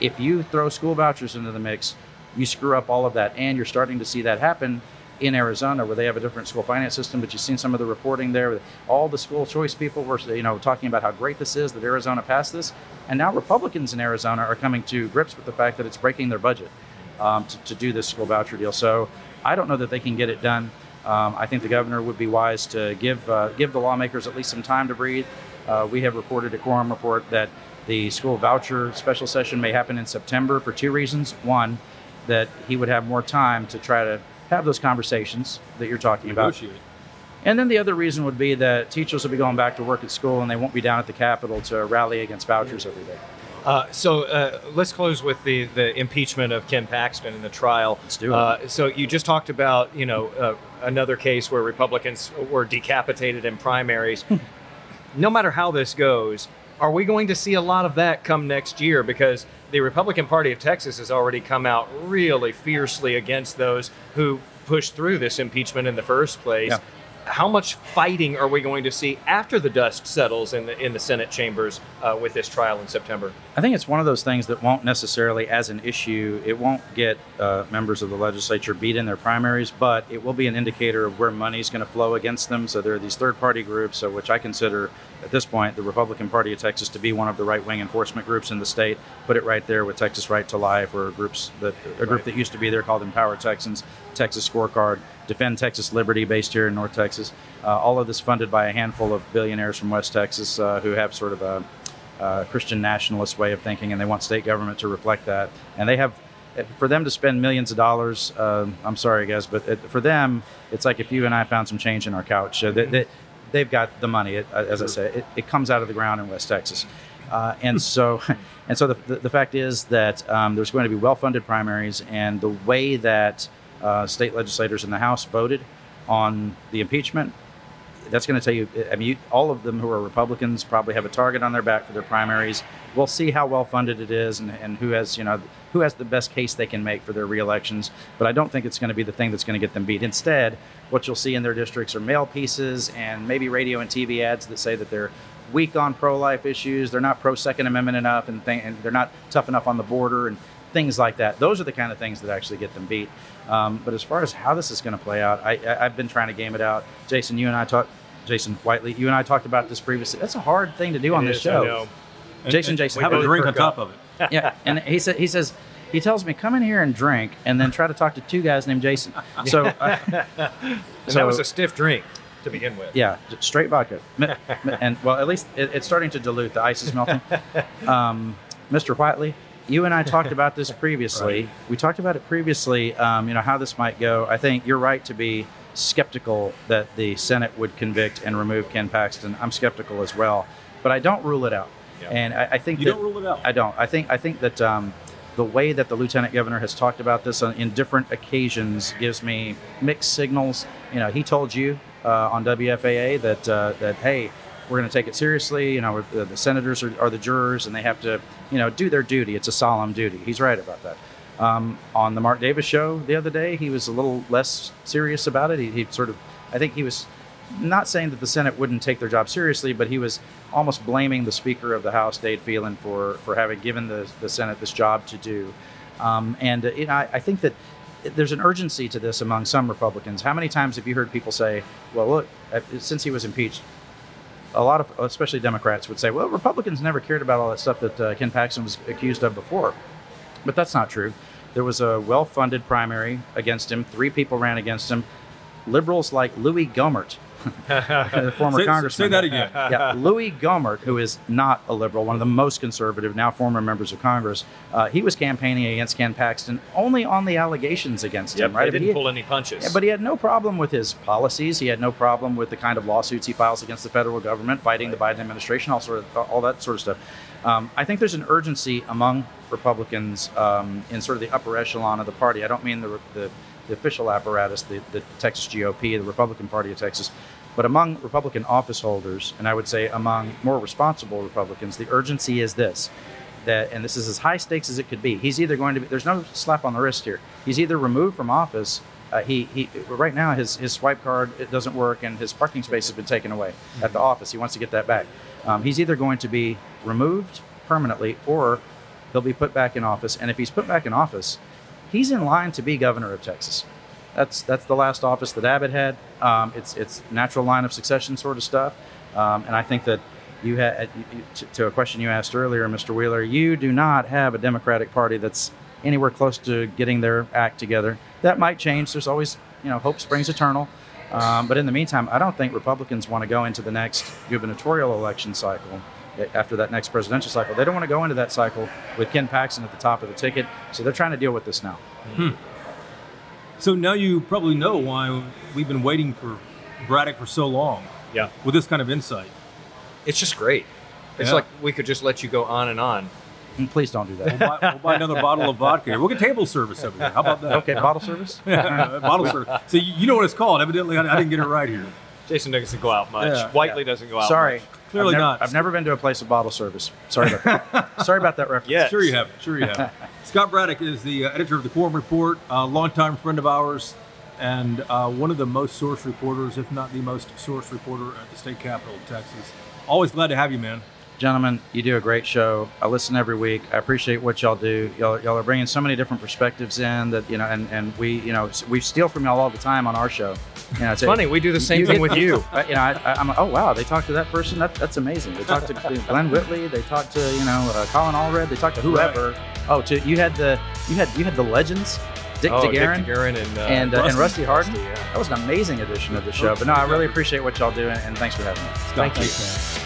D: if you throw school vouchers into the mix, you screw up all of that. And you're starting to see that happen in Arizona, where they have a different school finance system. But you've seen some of the reporting there. All the school choice people were, you know, talking about how great this is that Arizona passed this, and now Republicans in Arizona are coming to grips with the fact that it's breaking their budget um, to, to, do this school voucher deal. So I don't know that they can get it done. Um, I think the governor would be wise to give uh, give the lawmakers at least some time to breathe. Uh, we have reported a quorum report that the school voucher special session may happen in September for two reasons. One, that he would have more time to try to have those conversations that you're talking Negotiate. about. And then the other reason would be that teachers will be going back to work at school and they won't be down at the Capitol to rally against vouchers every day.
C: Uh, so uh, let's close with the, the impeachment of Ken Paxton in the trial.
D: Let's do it. Uh,
C: so you just talked about you know uh, another case where Republicans were decapitated in primaries. no matter how this goes, are we going to see a lot of that come next year? Because the Republican Party of Texas has already come out really fiercely against those who pushed through this impeachment in the first place. Yeah how much fighting are we going to see after the dust settles in the in the Senate chambers uh, with this trial in September?
D: I think it's one of those things that won't necessarily, as an issue, it won't get uh, members of the legislature beat in their primaries, but it will be an indicator of where money is going to flow against them. So there are these third-party groups, so which I consider at this point the Republican Party of Texas to be one of the right-wing enforcement groups in the state. Put it right there with Texas Right to Life, or groups that a group that used to be there called Empower Texans, Texas Scorecard. Defend Texas Liberty, based here in North Texas. Uh, all of this funded by a handful of billionaires from West Texas uh, who have sort of a, a, Christian nationalist way of thinking, and they want state government to reflect that. And they have, for them to spend millions of dollars, uh, I'm sorry, guys, but it, for them, it's like if you and I found some change in our couch. they, they, have got the money. It, as I say, it, it, comes out of the ground in West Texas. Uh, and so, and so the, the, the fact is that um, there's going to be well-funded primaries, and the way that uh, state legislators in the House voted on the impeachment, that's going to tell you. I mean, you, all of them who are Republicans probably have a target on their back for their primaries. We'll see how well funded it is and, and who has you know who has the best case they can make for their reelections. But I don't think it's going to be the thing that's going to get them beat. Instead, what you'll see in their districts are mail pieces and maybe radio and TV ads that say that they're weak on pro-life issues, they're not pro-Second Amendment enough, and, th- and they're not tough enough on the border and things like that. Those are the kind of things that actually get them beat. Um, but as far as how this is going to play out, I, I, I've been trying to game it out. Jason, you and I talked. Jason Whitely, you and I talked about this previously. That's a hard thing to do on
E: It
D: this
E: is,
D: show. Jason,
B: And-
D: Jason,
B: have a drink on top
E: up.
B: of it.
D: yeah, and he said he says he tells me come in here and drink, and then try to talk to two guys named Jason. So, uh,
C: And
D: so
C: that was a stiff drink to begin with.
D: yeah, straight vodka, and well, at least it, it's starting to dilute. The ice is melting. Um, Mr. Whitely, you and I talked about this previously. We talked about it previously. Um, you know how this might go. I think you're right to be skeptical that the Senate would convict and remove Ken Paxton. I'm skeptical as well, but I don't rule it out.
C: Yeah.
D: And I, I think
B: You
D: that,
B: don't rule it out.
D: I don't. I think I think that um, the way that the lieutenant governor has talked about this on, in different occasions gives me mixed signals. You know, he told you uh, on WFAA that uh, that hey, we're going to take it seriously. You know, the, the senators are, are the jurors, and they have to you know do their duty. It's a solemn duty. He's right about that. Um, on the Mark Davis show the other day, he was a little less serious about it. He, he sort of, I think he was not saying that the Senate wouldn't take their job seriously, but he was almost blaming the Speaker of the House, Dade Phelan, for for having given the, the Senate this job to do. Um, and uh, you know, I, I think that there's an urgency to this among some Republicans. How many times have you heard people say, "Well, look, uh, since he was impeached." A lot of, especially Democrats, would say, "Well, Republicans never cared about all that stuff that uh, Ken Paxton was accused of before." But that's not true. There was a well funded primary against him. Three people ran against him. Liberals like Louis Gohmert, former
B: Say,
D: congressman.
B: say that again.
D: yeah, Louis Gohmert, who is not a liberal, one of the most conservative, now former members of Congress, uh, he was campaigning against Ken Paxton only on the allegations against
E: Yep,
D: him, right?
E: they didn't
D: he-
E: pull any punches.
D: yeah, but he had no problem with his policies. He had no problem with the kind of lawsuits he files against the federal government, fighting the Biden administration, all sort of all that sort of stuff. Um, I think there's an urgency among Republicans um, in sort of the upper echelon of the party. I don't mean the the, the official apparatus, the, the Texas GOP, the Republican Party of Texas, but among Republican office holders, and I would say among more responsible Republicans, the urgency is this that, and this is as high stakes as it could be. He's either going to be, there's no slap on the wrist here. He's either removed from office. Uh, he, he, right now his, his swipe card it doesn't work and his parking space has been taken away at the office. He wants to get that back. Um, he's either going to be removed permanently or he'll be put back in office. And if he's put back in office, he's in line to be governor of Texas. That's that's the last office that Abbott had. Um, it's it's natural line of succession sort of stuff, um, and I think that you had to, to a question you asked earlier, Mr. Wheeler. You do not have a Democratic Party that's anywhere close to getting their act together. That might change. There's always you know hope springs eternal. Um, but in the meantime, I don't think Republicans want to go into the next gubernatorial election cycle after that next presidential cycle. They don't want to go into that cycle with Ken Paxton at the top of the ticket. So they're trying to deal with this now. Hmm.
B: So now you probably know why we've been waiting for Braddock for so long
E: yeah.
B: with this kind of insight.
C: It's just great. It's
B: Yeah.
C: like we could just let you go on and on.
D: Mm, please don't do
B: We'll
D: that.
B: buy, we'll buy another bottle of vodka. here. We'll get table service over here. How about that?
D: Okay, bottle service.
B: bottle service. So you you know what it's called. Evidently, I I didn't get it right here.
C: Jason doesn't go out much.
B: Yeah.
C: Whitely doesn't go out
D: Sorry,
C: much.
B: Clearly
D: I've nev-
B: not.
D: I've never been to a place of bottle service. Sorry about that. Sorry about that reference.
E: Yes.
B: Sure you have. Sure you have. Scott Braddock is the uh, editor of the Quorum Report, a longtime friend of ours, and uh, one of the most source reporters, if not the most source reporter at the state capital of Texas. Always glad to have you, man.
D: Gentlemen, you do a great show. I listen every week. I appreciate what y'all do. Y'all, y'all are bringing so many different perspectives in that you know, and, and we you know we steal from y'all all the time on our show. You know,
C: It's funny. We do the same thing with you.
D: Uh, you know, I, I, I'm like, oh wow, they talked to that person. That, that's amazing. They talked to Glen Whitley. They talked to you know uh, Colin Allred. They talked to whoever. Oh, to you had the you had you had the legends, Dick
C: oh,
D: DeGuerin.
C: Dick DeGuerin and, uh,
D: and, uh, and Rusty Hardin.
C: Rusty, yeah.
D: That was an amazing edition of the show. But no, I really appreciate what y'all do, and, and thanks for having me.
B: Scott,
C: Thank you.
B: man.